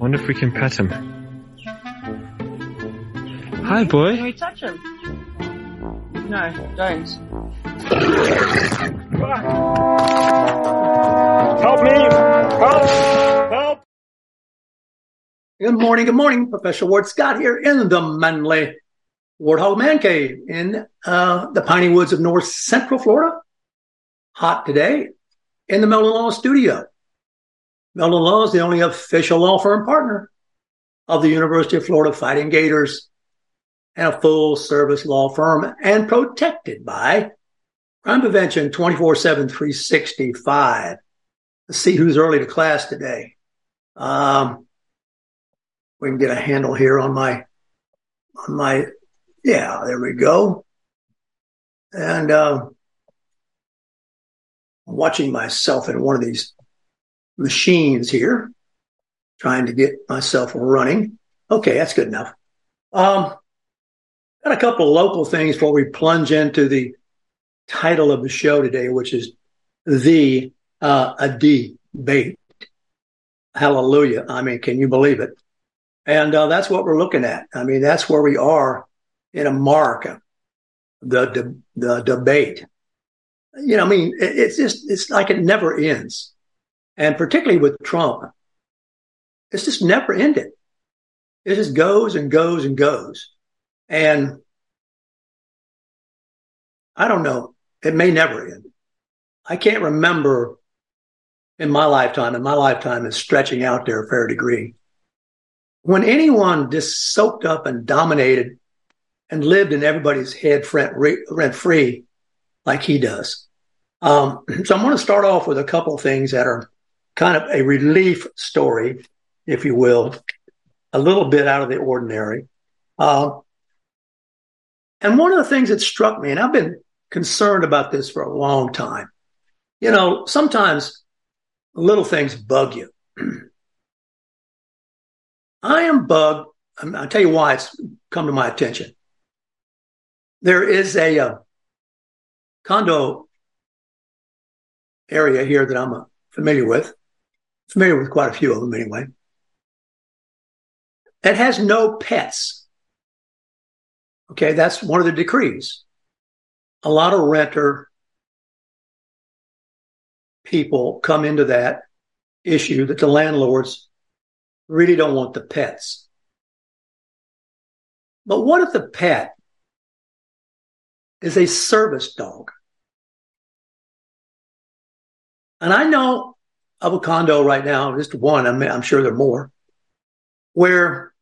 Wonder if we can pet him. Hi, boy. Can we touch him? No, don't. Help me! Help! Help! Good morning, good morning. Professor Ward Scott here in the Manly Warthog Man Cave in uh, the piney woods of north central Florida. Hot today in the Meldon Law studio. Meldon Law is the only official law firm partner of the University of Florida Fighting Gators and a full service law firm and protected by Crime Prevention 24 7 365. Let's see who's early to class today. Um, we can get a handle here on my on my yeah there we go and uh, I'm watching myself in one of these machines here trying to get myself running okay that's good enough um got a couple of local things before we plunge into the title of the show today which is the uh, a debate hallelujah i mean can you believe it and uh, that's what we're looking at. I mean, that's where we are in America, the, the, the debate. You know, I mean, it, it's just, it's like it never ends. And particularly with Trump, it's just never ended. It just goes and goes and goes. And I don't know. It may never end. I can't remember in my lifetime, and my lifetime is stretching out there a fair degree when anyone just soaked up and dominated and lived in everybody's head rent free like he does. Um, so I'm going to start off with a couple of things that are kind of a relief story, if you will, a little bit out of the ordinary. Uh, and one of the things that struck me, and I've been concerned about this for a long time, you know, sometimes little things bug you. I am bugged. I'll tell you why it's come to my attention. There is a uh, condo area here that I'm uh, familiar with, familiar with quite a few of them anyway. It has no pets. Okay, that's one of the decrees. A lot of renter people come into that issue that the landlords really don't want the pets. But what if the pet is a service dog? And I know of a condo right now, just one, I'm, I'm sure there are more, where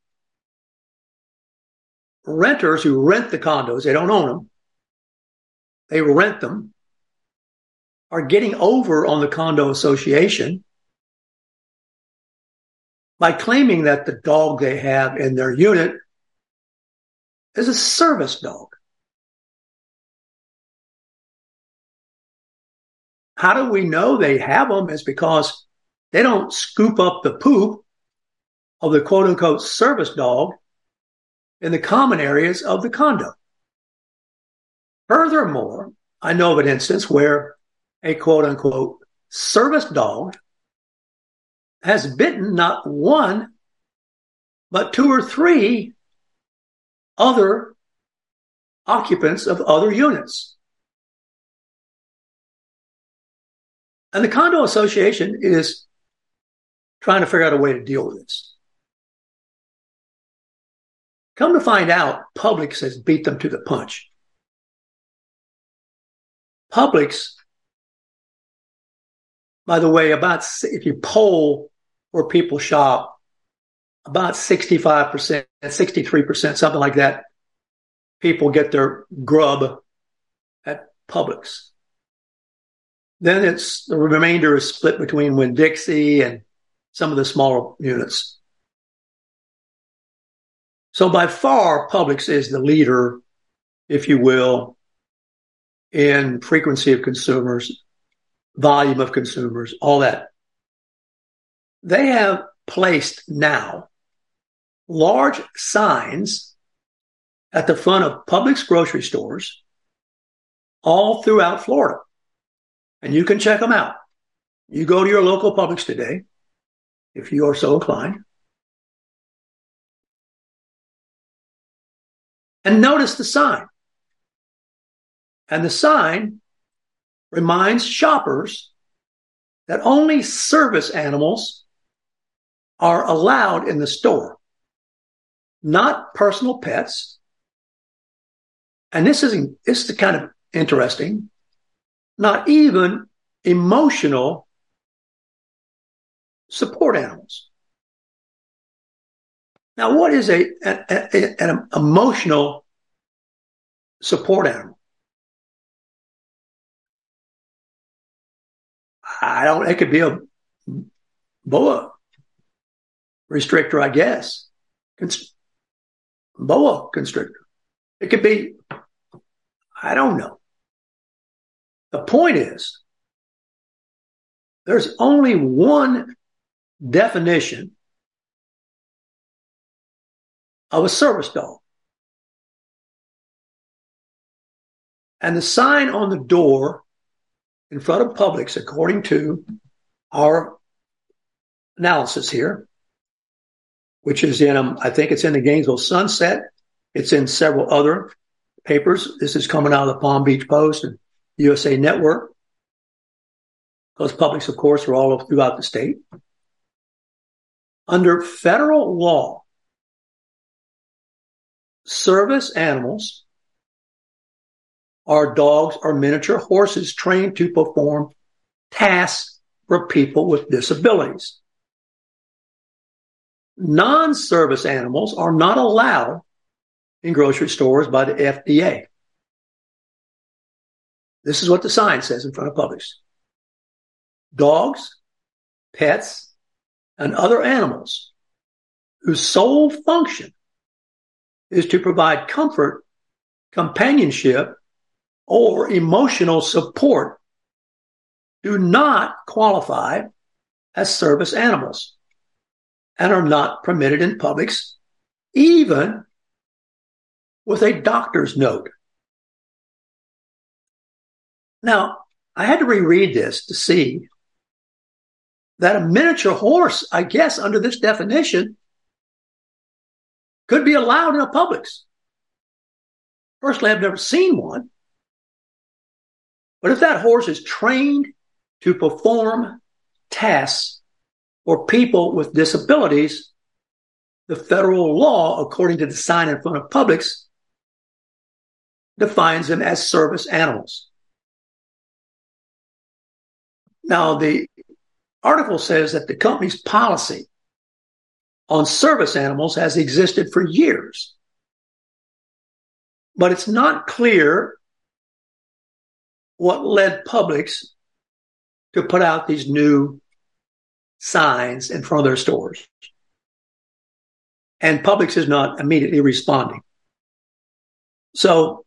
renters who rent the condos, they don't own them, they rent them, are getting over on the condo association by claiming that the dog they have in their unit is a service dog. How do we know they have them? Is because they don't scoop up the poop of the quote unquote service dog in the common areas of the condo. Furthermore, I know of an instance where a quote unquote service dog has bitten not one, but two or three other occupants of other units. And the condo association is trying to figure out a way to deal with this. Come to find out, Publix has beat them to the punch. Publix by the way, about if you poll where people shop, about 65%, 63%, something like that, people get their grub at Publix. Then it's the remainder is split between Winn Dixie and some of the smaller units. So by far, Publix is the leader, if you will, in frequency of consumers, volume of consumers, all that. They have placed now large signs at the front of Publix grocery stores all throughout Florida. And you can check them out. You go to your local Publix today, if you are so inclined. And notice the sign. And the sign reminds shoppers that only service animals are allowed in the store, not personal pets. And this is this is kind of interesting. Not even emotional support animals. Now, what is a, a, a, an emotional support animal? I don't, it could be a boa restrictor, I guess. Const- boa constrictor. It could be, I don't know. The point is, there's only one definition of a service dog. And the sign on the door in front of Publix, according to our analysis here, which is in, um, I think it's in the Gainesville Sunset. It's in several other papers. This is coming out of the Palm Beach Post and USA Network. Those Publix, of course, are all throughout the state. Under federal law, service animals are dogs or miniature horses trained to perform tasks for people with disabilities. Non-service animals are not allowed in grocery stores by the FDA. This is what the sign says in front of Publix. Dogs, pets, and other animals whose sole function is to provide comfort, companionship, or emotional support do not qualify as service animals and are not permitted in Publix, even with a doctor's note. Now, I had to reread this to see that a miniature horse, I guess, under this definition, could be allowed in a Publix. Personally, I've never seen one. But if that horse is trained to perform tasks for people with disabilities, the federal law, according to the sign in front of Publix, defines them as service animals. Now, the article says that the company's policy on service animals has existed for years. But it's not clear what led Publix to put out these new signs in front of their stores. And Publix is not immediately responding. So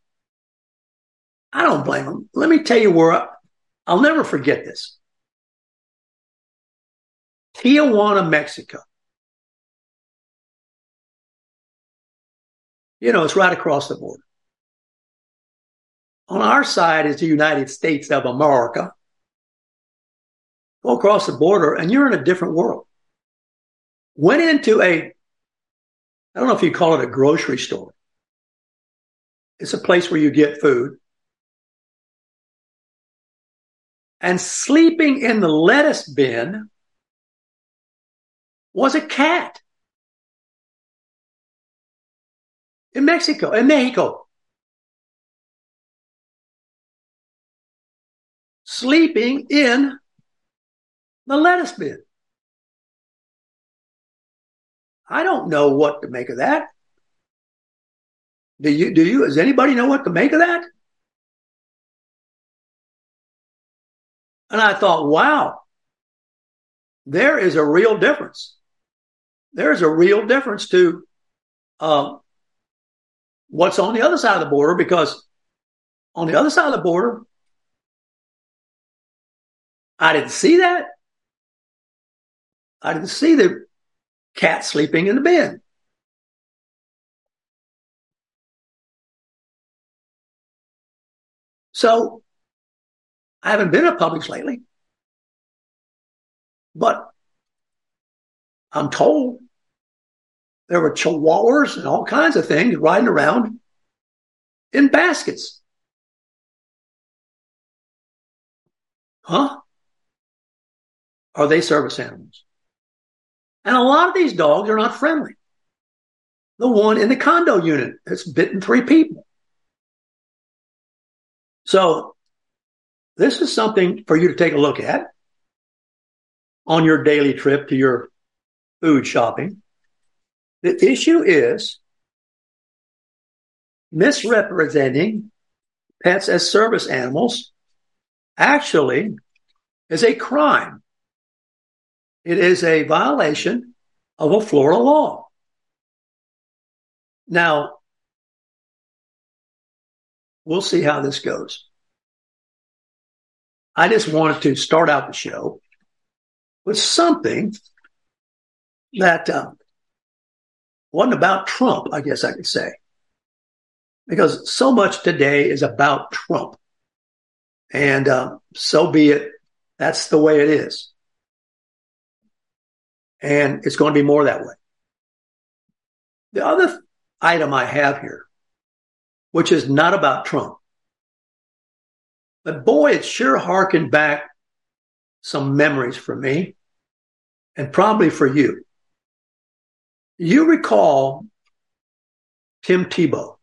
I don't blame them. Let me tell you where I, I'll never forget this. Tijuana, Mexico. You know, it's right across the border. On our side is the United States of America. Go across the border and you're in a different world. Went into a, I don't know if you call it a grocery store. It's a place where you get food. And sleeping in the lettuce bin was a cat. In Mexico, in Mexico. Sleeping in the lettuce bin. I don't know what to make of that. Do you, do you, does anybody know what to make of that? And I thought, wow, there is a real difference. There is a real difference to uh, what's on the other side of the border because on the other side of the border, I didn't see that. I didn't see the cat sleeping in the bed. So I haven't been at Publix lately, but I'm told there were chihuahuas and all kinds of things riding around in baskets. Huh? Are they service animals? And a lot of these dogs are not friendly. The one in the condo unit that's bitten three people. So this is something for you to take a look at on your daily trip to your food shopping. The issue is misrepresenting pets as service animals actually is a crime. It is a violation of a Florida law. Now, we'll see how this goes. I just wanted to start out the show with something that uh, wasn't about Trump, I guess I could say. Because so much today is about Trump. And uh, so be it. That's the way it is. And it's going to be more that way. The other item I have here, which is not about Trump, but boy, it sure harkened back some memories for me and probably for you. You recall Tim Tebow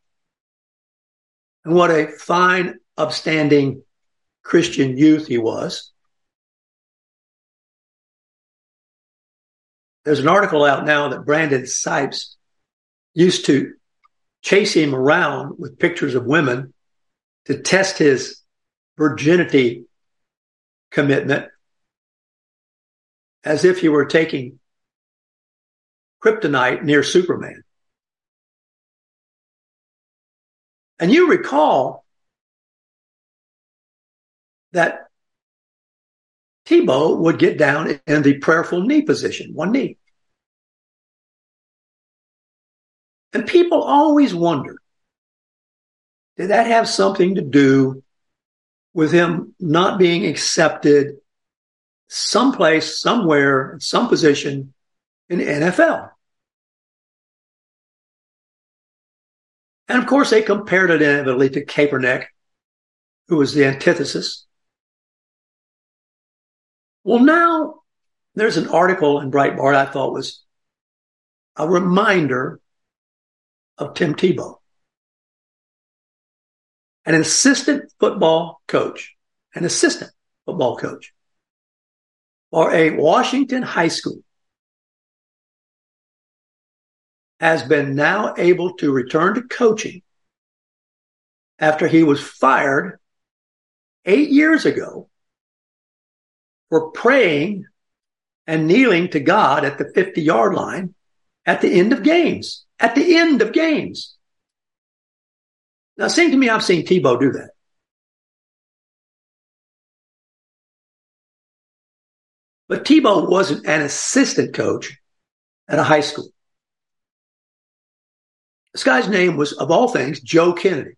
and what a fine, upstanding Christian youth he was. There's an article out now that Brandon Spikes used to chase him around with pictures of women to test his virginity commitment as if he were taking kryptonite near Superman. And you recall that Tebow would get down in the prayerful knee position, one knee. And people always wonder, did that have something to do with him not being accepted someplace, somewhere, some position in NFL. And of course, they compared it inevitably to Kaepernick, who was the antithesis. Well, now there's an article in Breitbart I thought was a reminder of Tim Tebow an assistant football coach, an assistant football coach, or a Washington high school has been now able to return to coaching after he was fired eight years ago for praying and kneeling to God at the 50 yard line at the end of games. At the end of games. Now, it seems to me I've seen Tebow do that. But Tebow wasn't an assistant coach at a high school. This guy's name was, of all things, Joe Kennedy.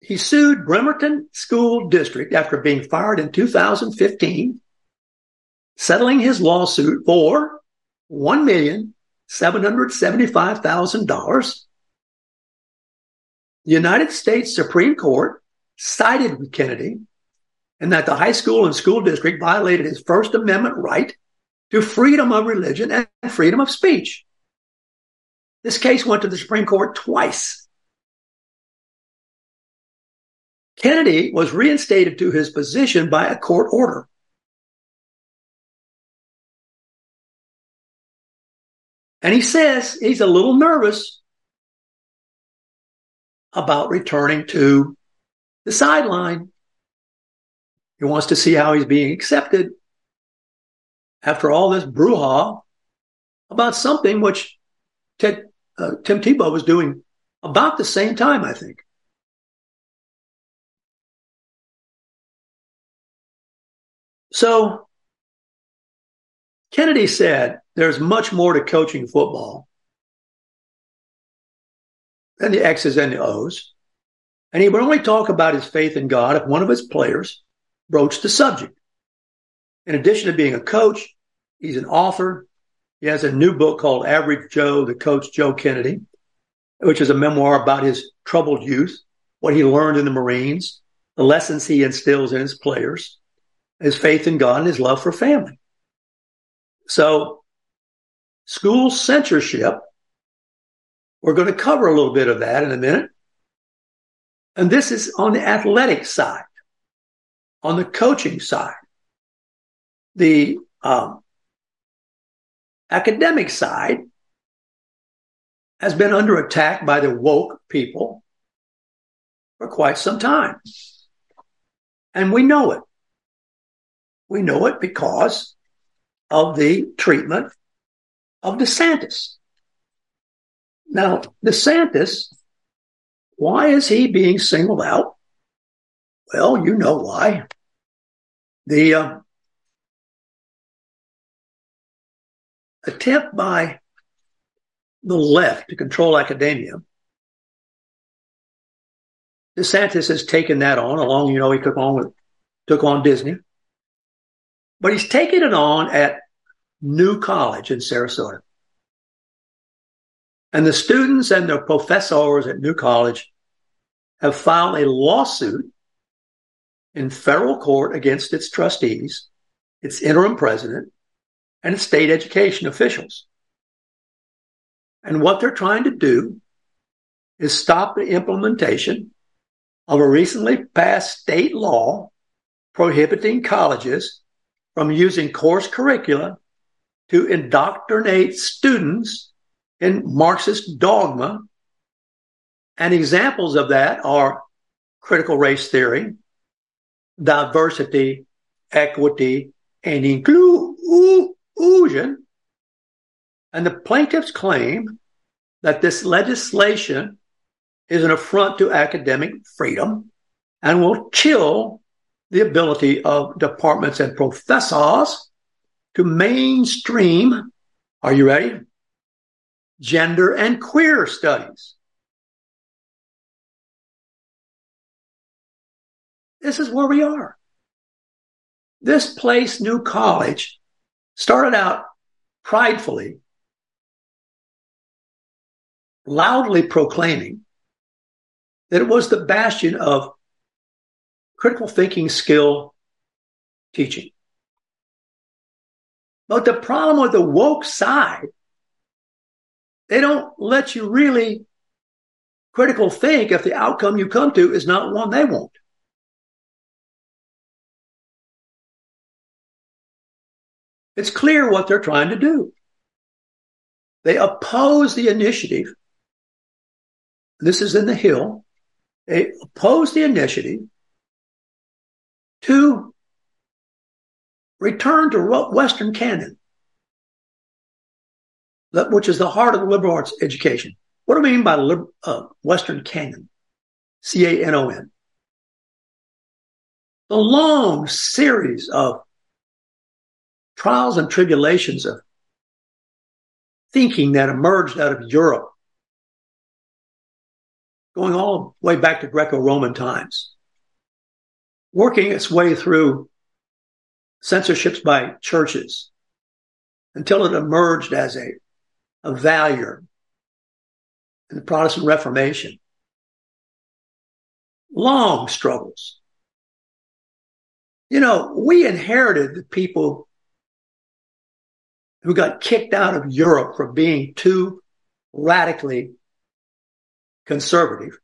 He sued Bremerton School District after being fired in 2015, settling his lawsuit for $1,775,000 the United States Supreme Court sided with Kennedy and that the high school and school district violated his First Amendment right to freedom of religion and freedom of speech. This case went to the Supreme Court twice. Kennedy was reinstated to his position by a court order. And he says he's a little nervous about returning to the sideline. He wants to see how he's being accepted after all this brouhaha about something which Ted, uh, Tim Tebow was doing about the same time, I think. So Kennedy said there's much more to coaching football than the X's and the O's. And he would only talk about his faith in God if one of his players broached the subject. In addition to being a coach, he's an author. He has a new book called Average Joe, the Coach Joe Kennedy, which is a memoir about his troubled youth, what he learned in the Marines, the lessons he instills in his players, his faith in God, and his love for family. So, school censorship, we're going to cover a little bit of that in a minute. And this is on the athletic side, on the coaching side. The um, academic side has been under attack by the woke people for quite some time. And we know it. We know it because of the treatment of DeSantis. Now, DeSantis, why is he being singled out? Well, you know why. The uh, attempt by the left to control academia. DeSantis has taken that on along, you know, he took on with, took on Disney, but he's taken it on at New College in Sarasota. And the students and their professors at New College have filed a lawsuit in federal court against its trustees, its interim president, and state education officials. And what they're trying to do is stop the implementation of a recently passed state law prohibiting colleges from using course curricula to indoctrinate students in Marxist dogma. And examples of that are critical race theory, diversity, equity, and inclusion and the plaintiffs claim that this legislation is an affront to academic freedom and will chill the ability of departments and professors to mainstream, are you ready? Gender and queer studies. This is where we are. This place, New College, started out pridefully loudly proclaiming that it was the bastion of critical thinking skill teaching. But the problem with the woke side, they don't let you really critical think if the outcome you come to is not one they want. It's clear what they're trying to do. They oppose the initiative this is in the Hill, they oppose the initiative to return to Western canon, which is the heart of the liberal arts education. What do I mean by uh, Western canon? C A N O N. The long series of trials and tribulations of thinking that emerged out of Europe going all the way back to Greco-Roman times, working its way through censorships by churches until it emerged as a, a value in the Protestant Reformation. Long struggles. You know, we inherited the people who got kicked out of Europe for being too radically conservative,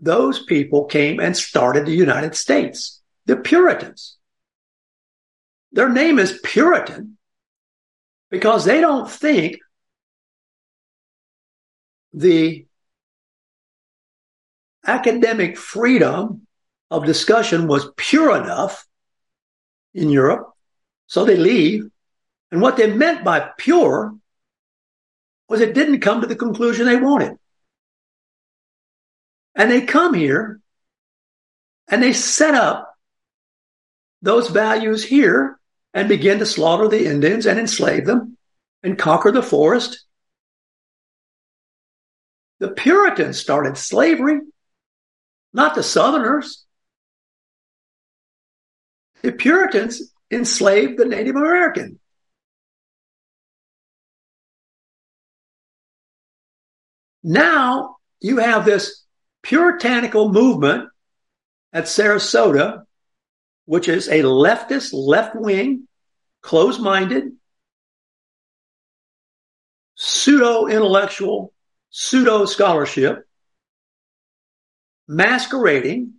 those people came and started the United States, the Puritans. Their name is Puritan because they don't think the academic freedom of discussion was pure enough in Europe So they leave. And what they meant by pure was it didn't come to the conclusion they wanted. And they come here and they set up those values here and begin to slaughter the Indians and enslave them and conquer the forest. The Puritans started slavery, not the Southerners. The Puritans enslaved the Native American. Now you have this puritanical movement at Sarasota, which is a leftist, left wing, closed minded, pseudo intellectual, pseudo scholarship, masquerading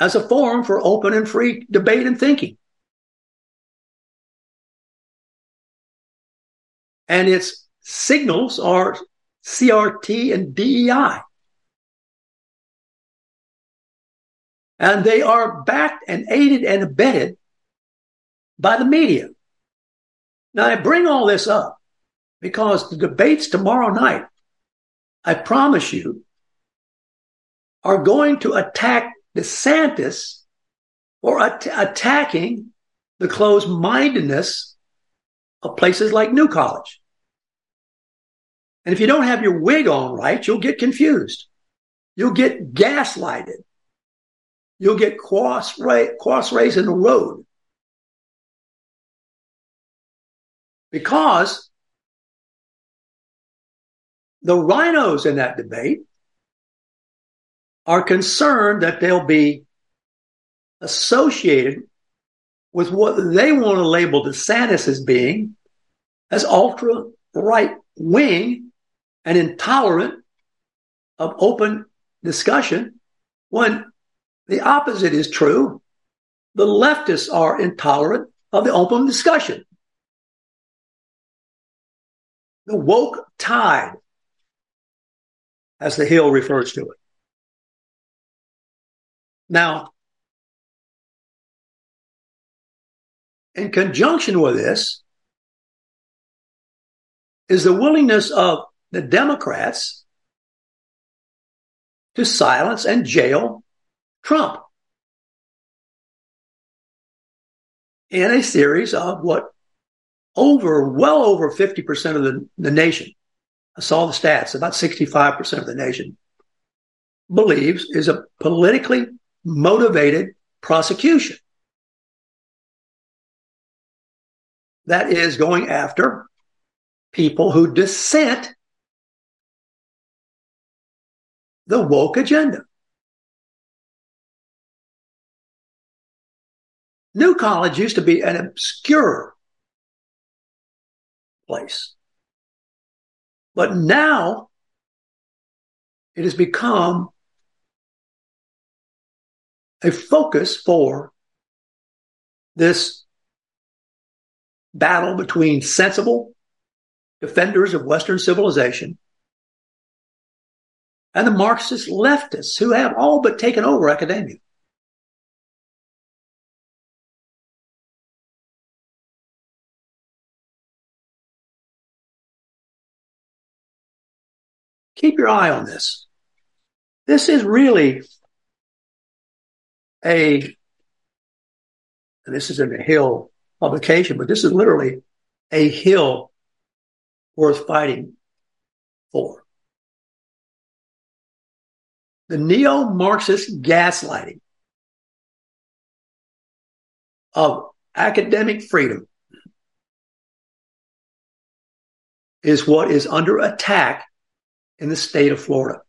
as a forum for open and free debate and thinking. And its signals are CRT and DEI. And they are backed and aided and abetted by the media. Now, I bring all this up because the debates tomorrow night, I promise you, are going to attack DeSantis for at- attacking the closed mindedness of places like New College. And if you don't have your wig on right, you'll get confused. You'll get gaslighted. You'll get cross cross rays in the road. Because the RINOs in that debate are concerned that they'll be associated with what they want to label the DeSantis as being as ultra right wing and intolerant of open discussion when the opposite is true. The leftists are intolerant of the open discussion. The woke tide, as the Hill refers to it. Now, in conjunction with this is the willingness of the Democrats to silence and jail Trump in a series of what over, well over 50% of the, the nation, I saw the stats, about 65% of the nation believes is a politically motivated prosecution. That is going after people who dissent the woke agenda. New College used to be an obscure place. But now it has become a focus for this battle between sensible defenders of Western civilization and the Marxist leftists who have all but taken over academia. Keep your eye on this. This is really a, and this is in the Hill publication, but this is literally a hill worth fighting for the neo Marxist gaslighting of academic freedom is what is under attack in the state of Florida.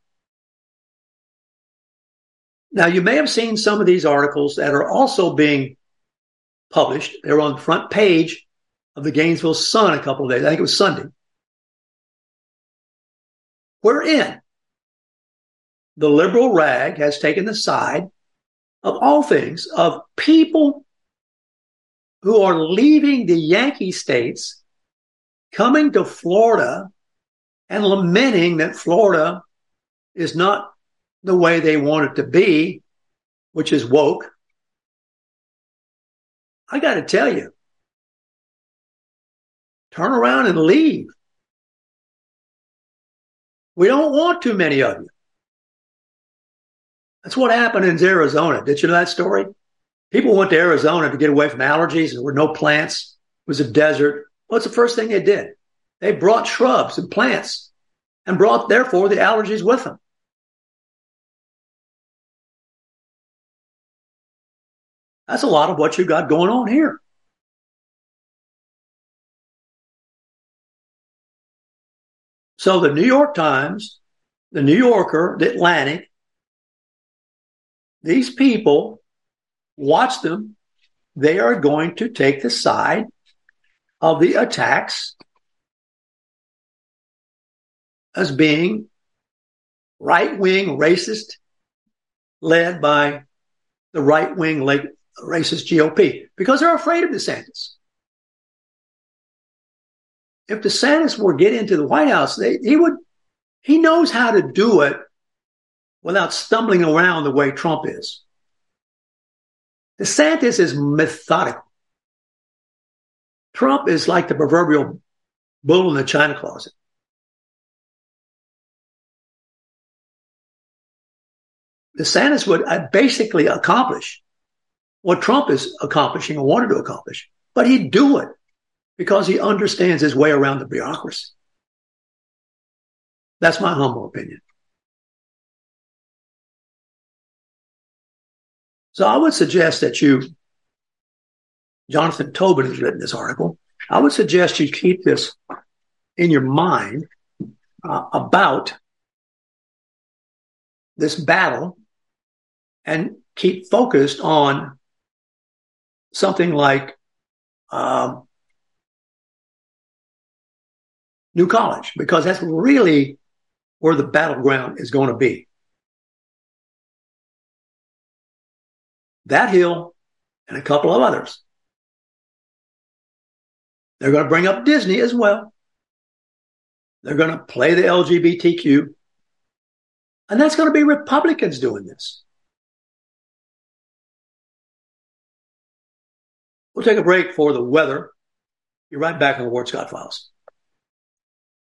Now, you may have seen some of these articles that are also being published. They're on the front page of the Gainesville Sun a couple of days. I think it was Sunday. Wherein the liberal rag has taken the side of all things of people who are leaving the Yankee states, coming to Florida and lamenting that Florida is not the way they want it to be, which is woke. I got to tell you, turn around and leave. We don't want too many of you. That's what happened in Arizona. Did you know that story? People went to Arizona to get away from allergies. There were no plants. It was a desert. What's the first thing they did? They brought shrubs and plants and brought, therefore, the allergies with them. That's a lot of what you got going on here. So the New York Times, the New Yorker, the Atlantic, these people, watch them. They are going to take the side of the attacks as being right wing racist, led by the right wing racist GOP, because they're afraid of DeSantis. If DeSantis were get into the White House, they, he would, he knows how to do it without stumbling around the way Trump is. DeSantis is methodical. Trump is like the proverbial bull in the china closet. DeSantis would uh, basically accomplish what Trump is accomplishing or wanted to accomplish, but he'd do it because he understands his way around the bureaucracy. That's my humble opinion. So I would suggest that you, Jonathan Tobin has written this article. I would suggest you keep this in your mind uh, about this battle and keep focused on something like um, New College, because that's really where the battleground is going to be. That hill and a couple of others. They're going to bring up Disney as well. They're going to play the LGBTQ. And that's going to be Republicans doing this. We'll take a break for the weather. You're right back on the Ward Scott Files.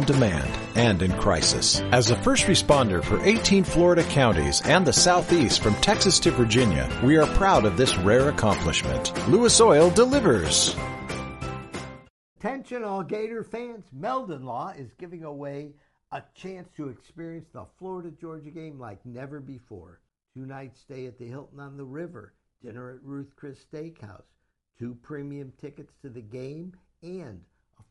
on demand and in crisis. As a first responder for 18 Florida counties and the Southeast from Texas to Virginia, we are proud of this rare accomplishment. Lewis Oil delivers. Attention all Gator fans, Meldon Law is giving away a chance to experience the Florida Georgia game like never before. Two nights stay at the Hilton on the River, dinner at Ruth's Chris Steakhouse, two premium tickets to the game, and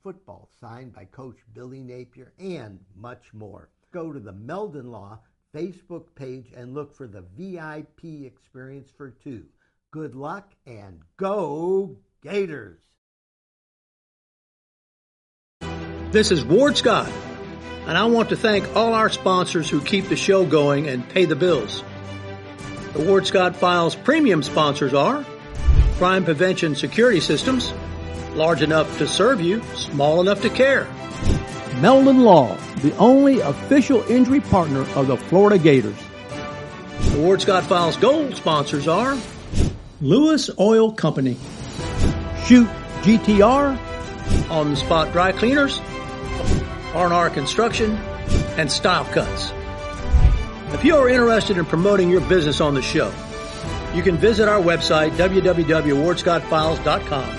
football signed by Coach Billy Napier, and much more. Go to the Meldon Law Facebook page and look for the VIP experience for two. Good luck and go Gators! This is Ward Scott, and I want to thank all our sponsors who keep the show going and pay the bills. The Ward Scott Files premium sponsors are Crime Prevention Security Systems, large enough to serve you, small enough to care. Meldon Law, the only official injury partner of the Florida Gators. The Ward Scott Files Gold sponsors are Lewis Oil Company, Shoot GTR, On the Spot Dry Cleaners, R&R Construction, and Style Cuts. If you are interested in promoting your business on the show, you can visit our website, www.wardscottfiles.com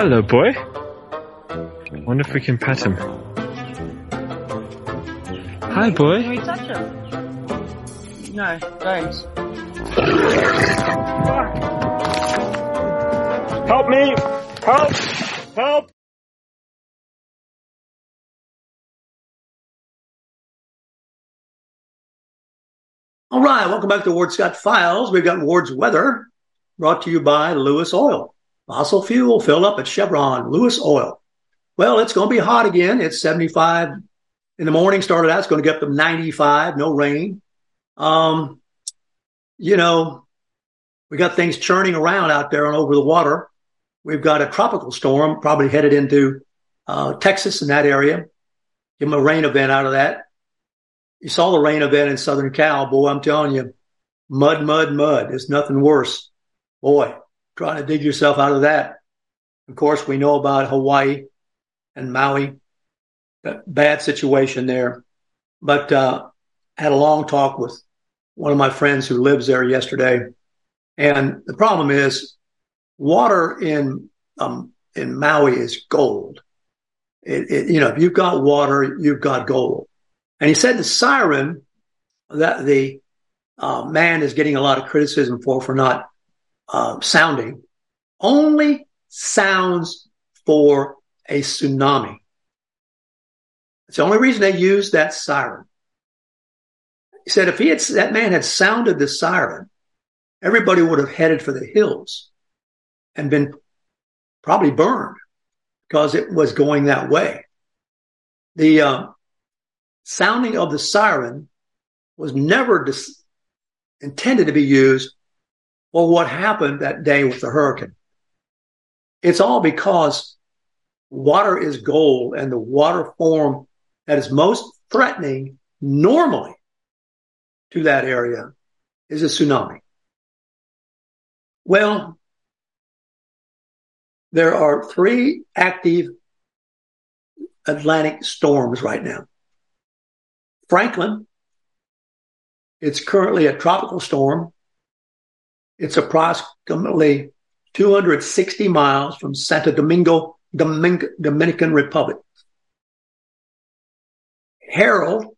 Hello, boy. Wonder if we can pet him. Hi, boy. Can we touch him? No, don't. Help me! Help! Help! All right, welcome back to Ward Scott Files. We've got Ward's Weather brought to you by Lewis Oil. Fossil fuel fill up at Chevron, Lewis Oil. Well, it's going to be hot again. It's 75 in the morning, started out. It's going to get up to 95, no rain. Um, you know, we got things churning around out there and over the water. We've got a tropical storm probably headed into uh, Texas in that area. Give them a rain event out of that. You saw the rain event in Southern Cal. Boy, I'm telling you, mud, mud, mud. There's nothing worse. Boy, trying to dig yourself out of that. Of course, we know about Hawaii and Maui. Bad situation there. But uh, had a long talk with one of my friends who lives there yesterday. And the problem is water in um, in Maui is gold. It, it, you know, if you've got water, you've got gold. And he said the siren that the uh, man is getting a lot of criticism for for not uh, sounding only sounds for a tsunami. It's the only reason they use that siren. He said if he had that man had sounded the siren, everybody would have headed for the hills and been probably burned because it was going that way. The uh, sounding of the siren was never dis- intended to be used for what happened that day with the hurricane. It's all because water is gold and the water form that is most threatening normally to that area is a tsunami. Well, there are three active Atlantic storms right now. Franklin, it's currently a tropical storm. It's approximately 260 miles from Santo Domingo, Domin- Dominican Republic. Harold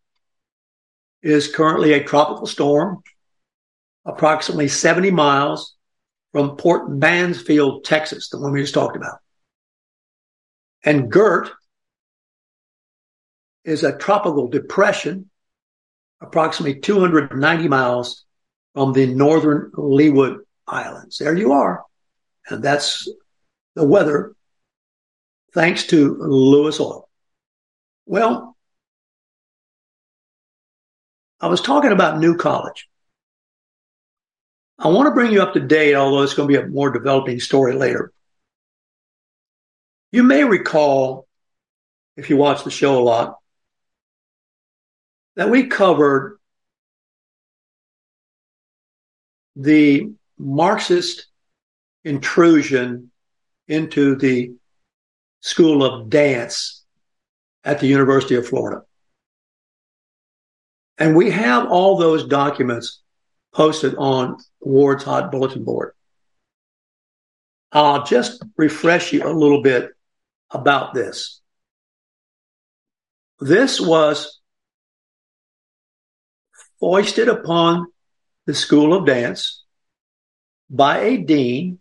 is currently a tropical storm, approximately 70 miles from Port Mansfield, Texas, the one we just talked about. And Gert is a tropical depression, approximately 290 miles from the northern Leeward Islands. There you are. And that's the weather thanks to Lewis Oil. Well, I was talking about New College. I want to bring you up to date, although it's going to be a more developing story later. You may recall, if you watch the show a lot, that we covered the Marxist intrusion into the School of Dance at the University of Florida. And we have all those documents posted on Ward's Hot Bulletin Board. I'll just refresh you a little bit about this. This was foisted upon the School of Dance by a dean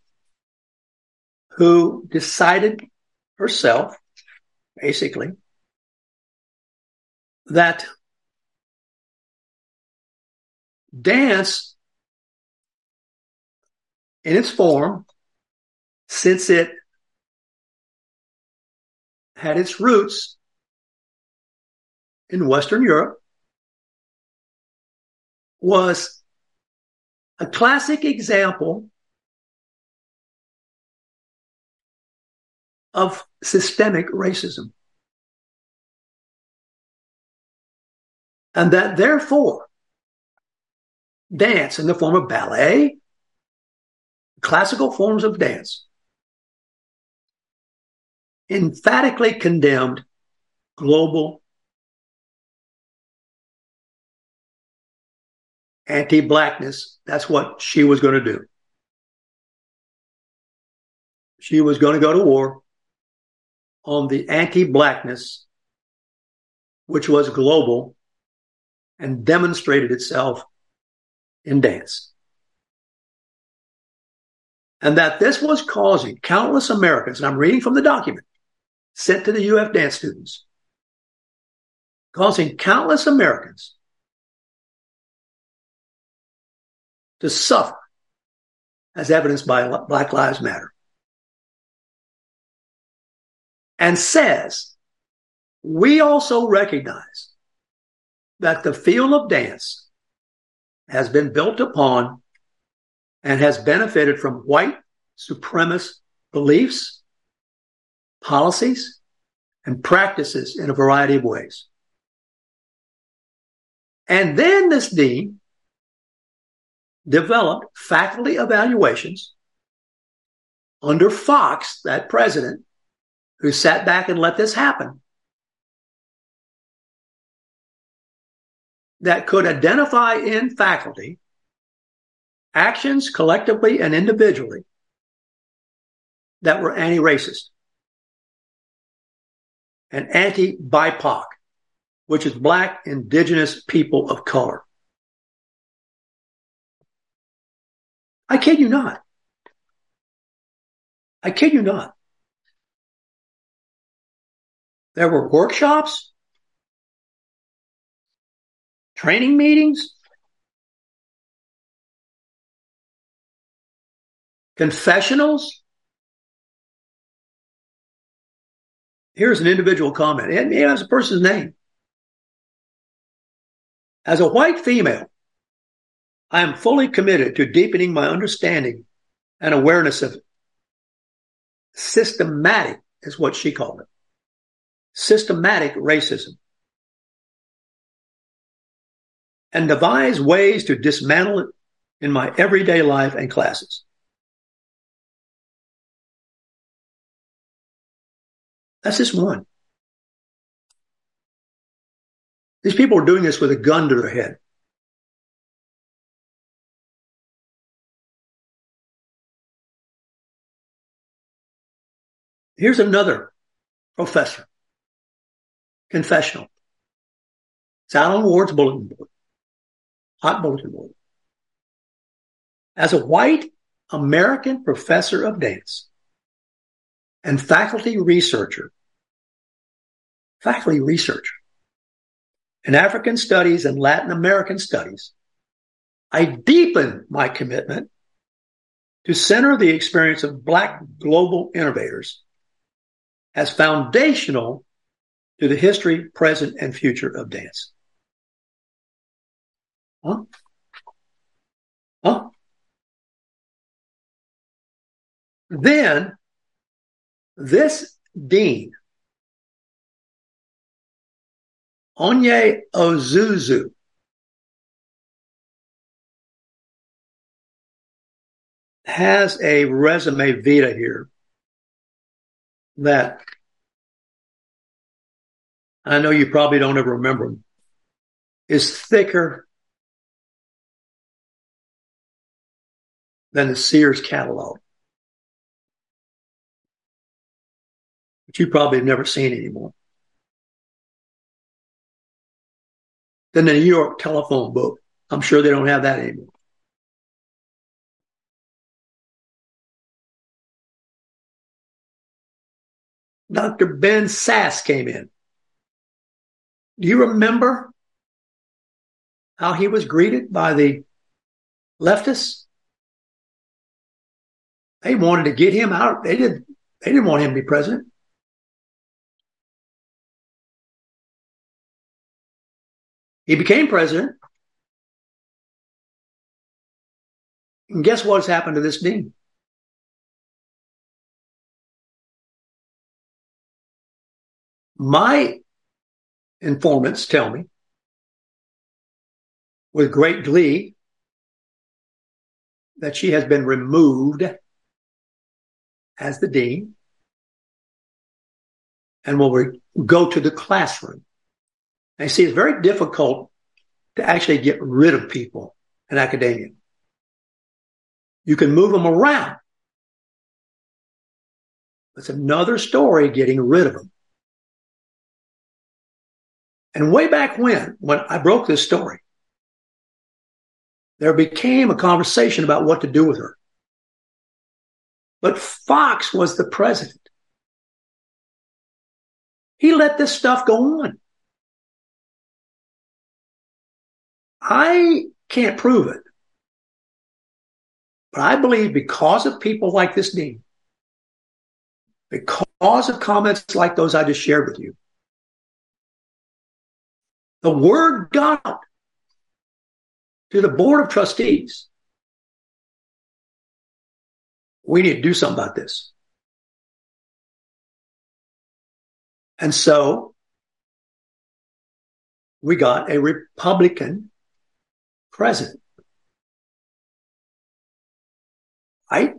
who decided herself, basically, that dance in its form, since it had its roots in Western Europe, was a classic example of systemic racism. And that therefore, dance in the form of ballet, classical forms of dance, emphatically condemned global anti blackness. That's what she was going to do. She was going to go to war on the anti blackness, which was global and demonstrated itself in dance. And that this was causing countless Americans, and I'm reading from the document sent to the UF dance students, causing countless Americans to suffer as evidenced by Black Lives Matter. And says, we also recognize that the field of dance has been built upon and has benefited from white supremacist beliefs, policies, and practices in a variety of ways. And then this dean developed faculty evaluations under Fox, that president, who sat back and let this happen, that could identify in faculty actions collectively and individually that were anti racist and anti BIPOC, which is Black Indigenous People of Color. I kid you not. I kid you not. There were workshops training meetings, confessionals. Here's an individual comment. And it has a person's name. As a white female, I am fully committed to deepening my understanding and awareness of systematic, is what she called it, systematic racism and devise ways to dismantle it in my everyday life and classes. That's just one. These people are doing this with a gun to their head. Here's another professor, confessional. It's out on Ward's bulletin board hot bulletin board. As a white American professor of dance and faculty researcher, faculty researcher in African studies and Latin American studies, I deepen my commitment to center the experience of Black global innovators as foundational to the history, present, and future of dance. Huh? Huh? Then this dean, Onye Ozuzu, has a resume vita here that I know you probably don't ever remember is thicker than the Sears catalog, which you probably have never seen anymore. than the New York telephone book. I'm sure they don't have that anymore. Dr. Ben Sasse came in. Do you remember how he was greeted by the leftists? They wanted to get him out. They did. They didn't want him to be president. He became president. And guess what's happened to this dean? My informants tell me with great glee that she has been removed as the dean and will re- go to the classroom. And you see, it's very difficult to actually get rid of people in academia. You can move them around. It's another story getting rid of them. And way back when, when I broke this story, there became a conversation about what to do with her. But Fox was the president. He let this stuff go on. I can't prove it. But I believe because of people like this dean, because of comments like those I just shared with you, the word got to the board of trustees. We need to do something about this. And so we got a Republican president. Right?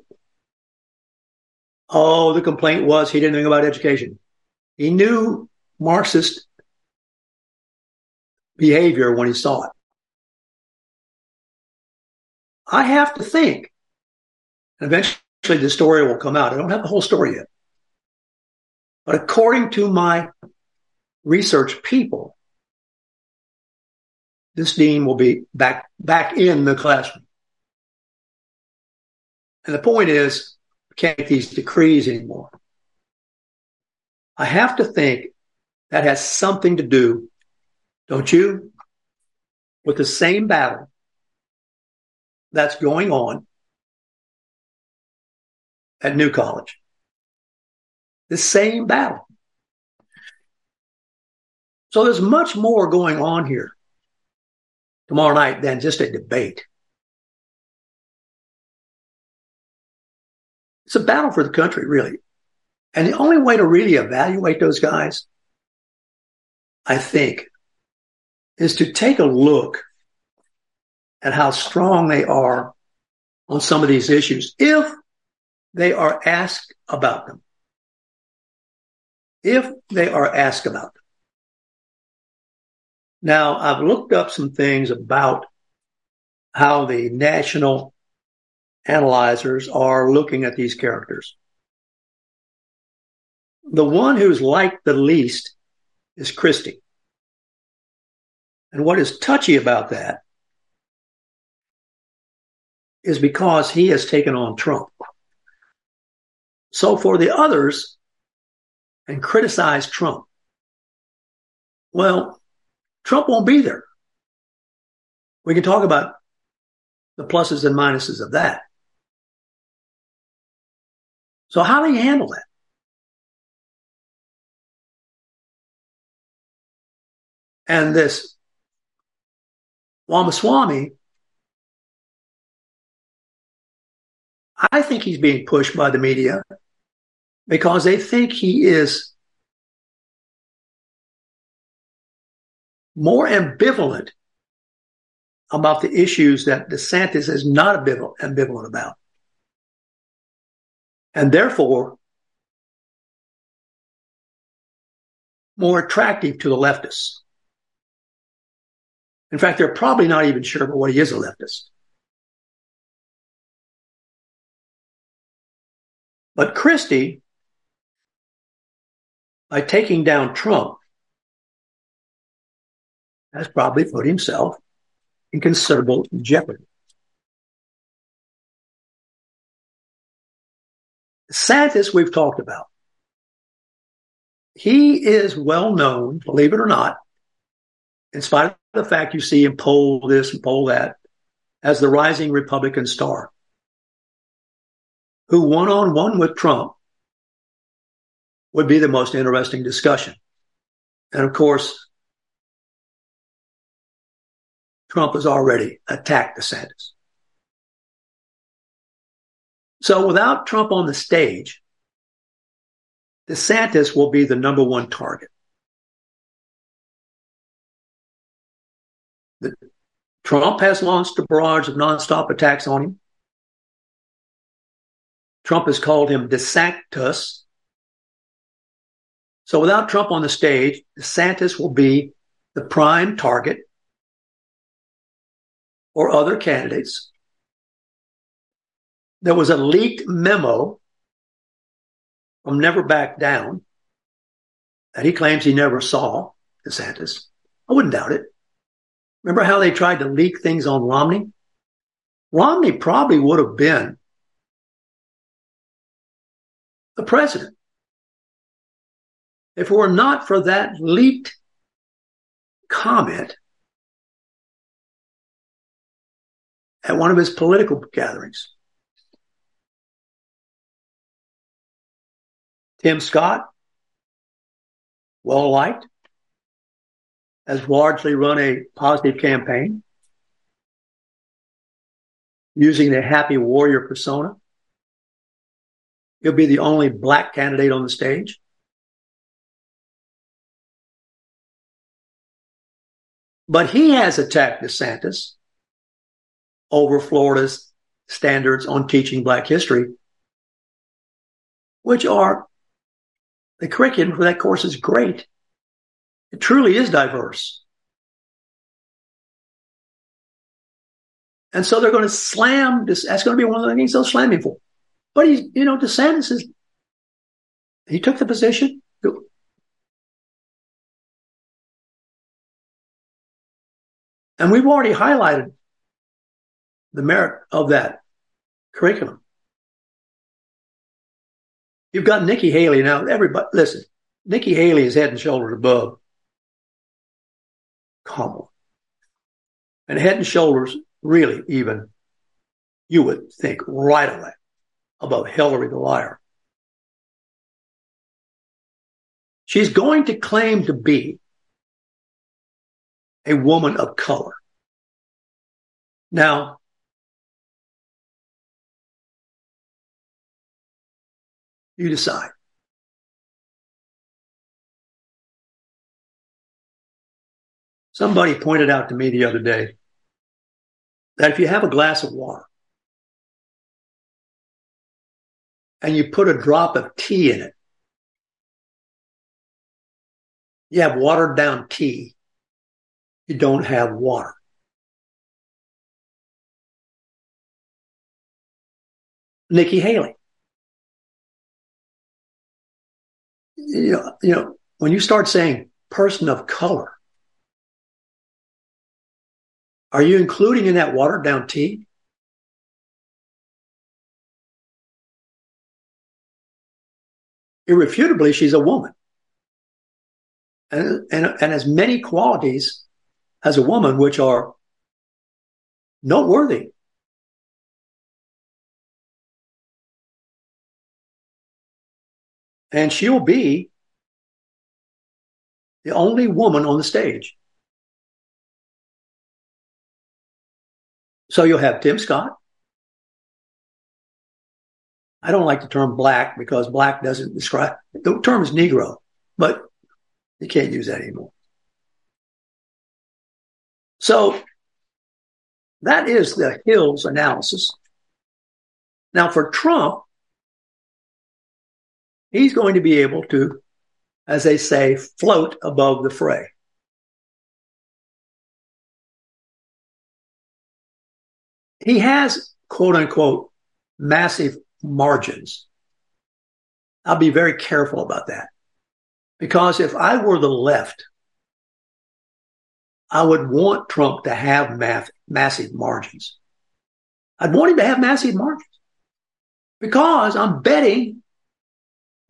Oh, the complaint was he didn't think about education. He knew Marxist behavior when he saw it. I have to think, eventually the story will come out. I don't have the whole story yet. But according to my research people, this dean will be back, back in the classroom. And the point is, can't make these decrees anymore. I have to think that has something to do, don't you, with the same battle that's going on at New College. The same battle. So there's much more going on here tomorrow night than just a debate. It's a battle for the country, really. And the only way to really evaluate those guys, I think, is to take a look at how strong they are on some of these issues if they are asked about them. If they are asked about them. Now, I've looked up some things about how the national analyzers are looking at these characters. The one who's liked the least is Christie. And what is touchy about that is because he has taken on Trump. So for the others and criticize Trump, well, Trump won't be there. We can talk about the pluses and minuses of that. So how do you handle that? And this Ramaswamy I think he's being pushed by the media because they think he is more ambivalent about the issues that DeSantis is not ambivalent about. And therefore, more attractive to the leftists. In fact, they're probably not even sure about what he is a leftist. But Christie, by taking down Trump, has probably put himself in considerable jeopardy. DeSantis, we've talked about. He is well known, believe it or not, in spite of the fact you see him poll this and poll that, as the rising Republican star who one on one with Trump would be the most interesting discussion. And of course, Trump has already attacked DeSantis. So without Trump on the stage, DeSantis will be the number one target. That Trump has launched a barrage of nonstop attacks on him. Trump has called him DeSantis. So without Trump on the stage, DeSantis will be the prime target or other candidates. There was a leaked memo from Never Back Down that he claims he never saw DeSantis. I wouldn't doubt it. Remember how they tried to leak things on Romney? Romney probably would have been the president if it were not for that leaked comment at one of his political gatherings. Tim Scott, well liked, has largely run a positive campaign using the happy warrior persona. He'll be the only black candidate on the stage. But he has attacked DeSantis over Florida's standards on teaching black history, which are the curriculum for that course is great. It truly is diverse. And so they're going to slam this. That's going to be one of the things they'll slam him for. But he's, you know, DeSantis is, he took the position. And we've already highlighted the merit of that curriculum. You've got Nikki Haley now. Everybody, listen, Nikki Haley is head and shoulders above Kamala. And head and shoulders, really, even, you would think right away above Hillary the liar. She's going to claim to be a woman of color. Now, you decide. Somebody pointed out to me the other day that if you have a glass of water and you put a drop of tea in it, you have watered down tea. You don't have water. Nikki Haley. You know, you know, when you start saying person of color, are you including in that watered down tea? Irrefutably, she's a woman. And, and, and has many qualities as a woman which are noteworthy. And she'll be the only woman on the stage. So you'll have Tim Scott. I don't like the term black because black doesn't describe the term is Negro, but you can't use that anymore. So that is the Hills analysis. Now for Trump, he's going to be able to, as they say, float above the fray. He has quote unquote massive margins. I'll be very careful about that because if I were the left, I would want Trump to have math, massive margins. I'd want him to have massive margins because I'm betting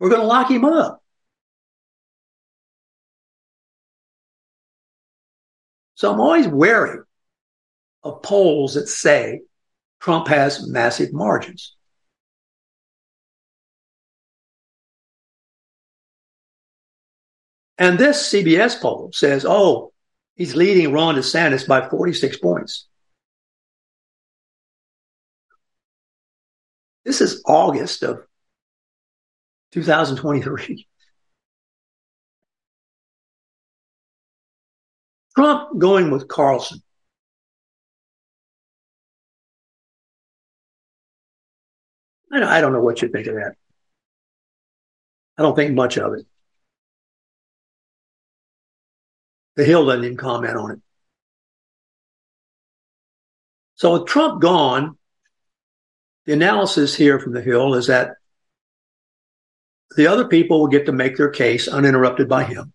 we're going to lock him up. So I'm always wary of polls that say Trump has massive margins. And this CBS poll says, oh, he's leading Ron DeSantis by 46 points. This is August of 2023. Trump going with Carlson I don't, know what you think of that. I don't think much of it. The Hill doesn't even comment on it. So with Trump gone, the analysis here from the Hill is that the other people will get to make their case uninterrupted by him.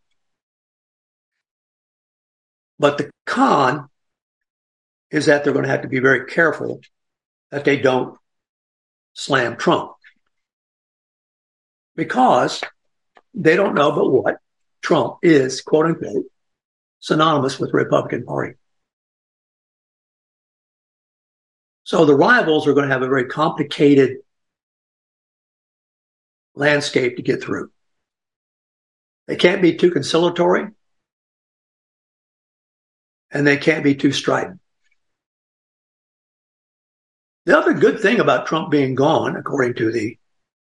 But the con is that they're going to have to be very careful that they don't slam Trump because they don't know but what Trump is, quote unquote, synonymous with the Republican Party. So the rivals are going to have a very complicated landscape to get through. They can't be too conciliatory and they can't be too strident. The other good thing about Trump being gone, according to the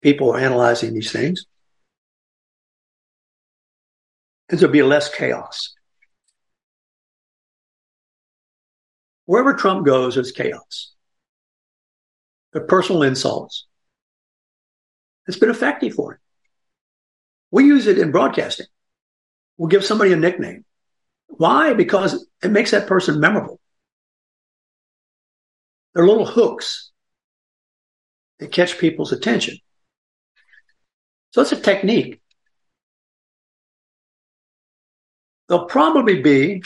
people analyzing these things, is there'll be less chaos. Wherever Trump goes, there's chaos. The personal insults. It's been effective for him. We use it in broadcasting. We'll give somebody a nickname. Why? Because it makes that person memorable. They're little hooks that catch people's attention. So it's a technique. There'll probably be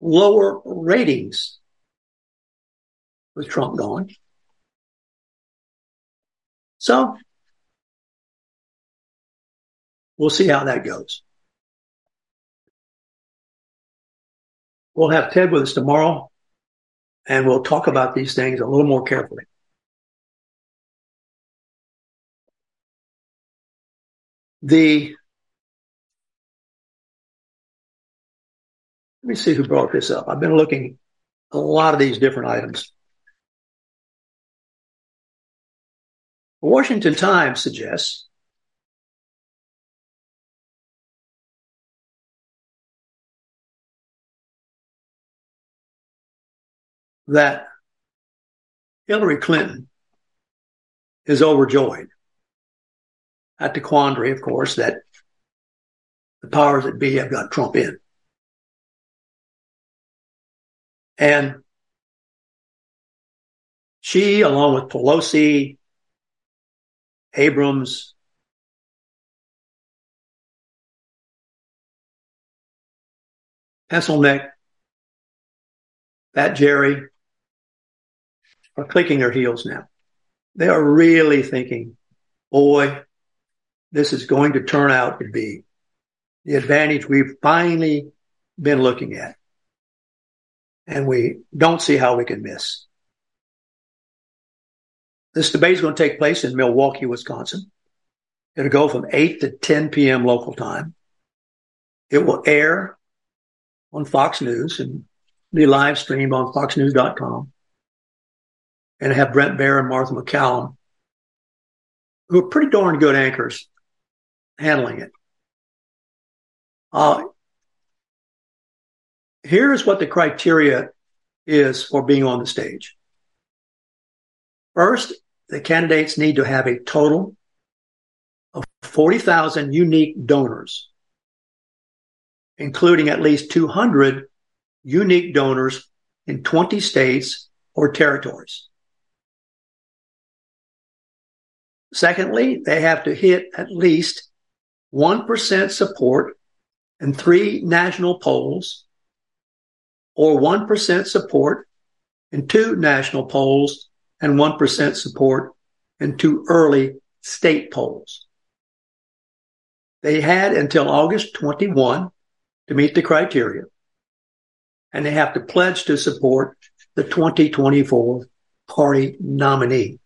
lower ratings with Trump gone. So we'll see how that goes. We'll have Ted with us tomorrow and we'll talk about these things a little more carefully. The let me see who brought this up. I've been looking a lot of these different items. The Washington Times suggests that Hillary Clinton is overjoyed at the quandary, of course, that the powers that be have got Trump in. And she, along with Pelosi, Abrams, Pencilneck, Fat Jerry, are clicking their heels now. They are really thinking, boy, this is going to turn out to be the advantage we've finally been looking at. And we don't see how we can miss. This debate is going to take place in Milwaukee, Wisconsin. It'll go from 8 to 10 p.m. local time. It will air on Fox News and be live streamed on foxnews.com and have Bret Baier and Martha MacCallum, who are pretty darn good anchors handling it. Uh, here's what the criteria is for being on the stage. First, the candidates need to have a total of 40,000 unique donors, including at least 200 unique donors in 20 states or territories. Secondly, they have to hit at least 1% support in three national polls or 1% support in two national polls and 1% support in two early state polls. They had until August 21 to meet the criteria and they have to pledge to support the 2024 party nominee.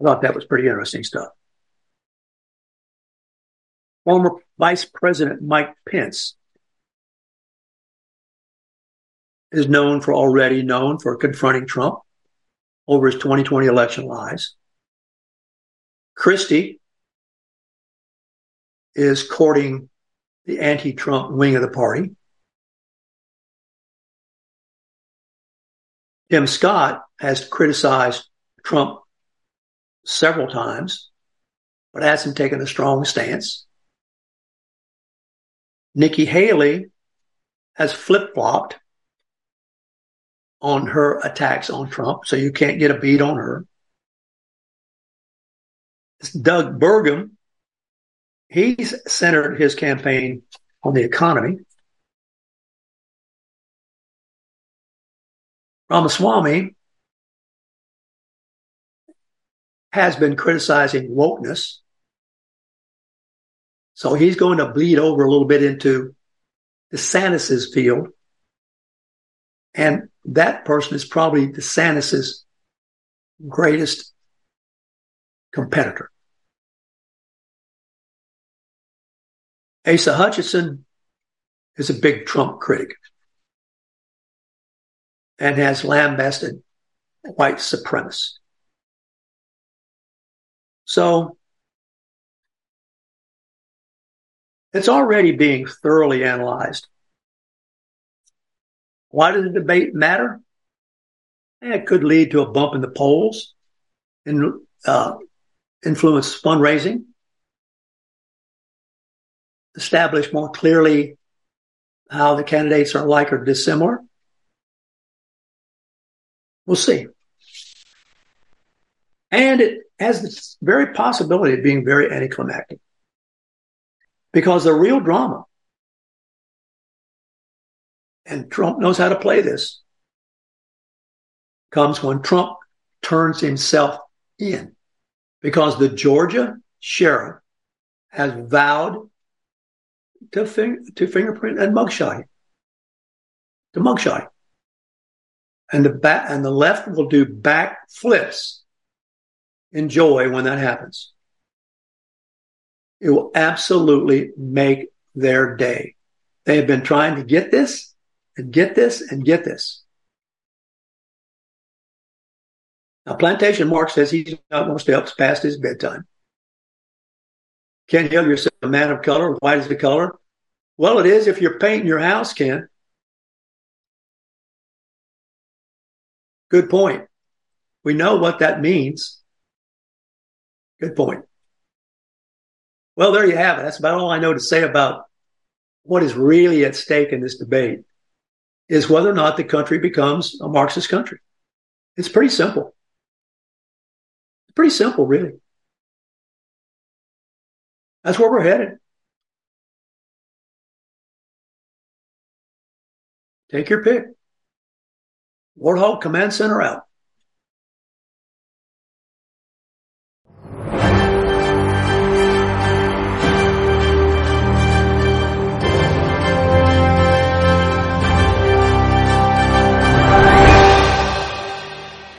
I thought that was pretty interesting stuff. Former Vice President Mike Pence is known for already known for confronting Trump over his 2020 election lies. Christie is courting the anti Trump wing of the party. Tim Scott has criticized Trump several times, but hasn't taken a strong stance. Nikki Haley has flip flopped on her attacks on Trump, so you can't get a beat on her. Doug Burgum, he's centered his campaign on the economy. Ramaswamy has been criticizing wokeness. So he's going to bleed over a little bit into DeSantis's field. And that person is probably DeSantis's greatest competitor. Asa Hutchinson is a big Trump critic and has lambasted white supremacists. So it's already being thoroughly analyzed. Why does the debate matter? It could lead to a bump in the polls and uh, influence fundraising, establish more clearly how the candidates are like or dissimilar. We'll see. And it has this very possibility of being very anticlimactic. Because the real drama, and Trump knows how to play this, comes when Trump turns himself in. Because the Georgia sheriff has vowed to, fing- to fingerprint and mugshot him. To mugshot And the back and the left will do back flips in joy when that happens. It will absolutely make their day. They have been trying to get this and get this and get this. Now, Plantation Mark says he's not going to stay past his bedtime. Ken Hill, you're a man of color. White is the color. Well, it is if you're painting your house, Ken. Good point. We know what that means. Good point. Well, there you have it. That's about all I know to say about what is really at stake in this debate is whether or not the country becomes a Marxist country. It's pretty simple. It's pretty simple, really. That's where we're headed. Take your pick. Warthog Command Center out.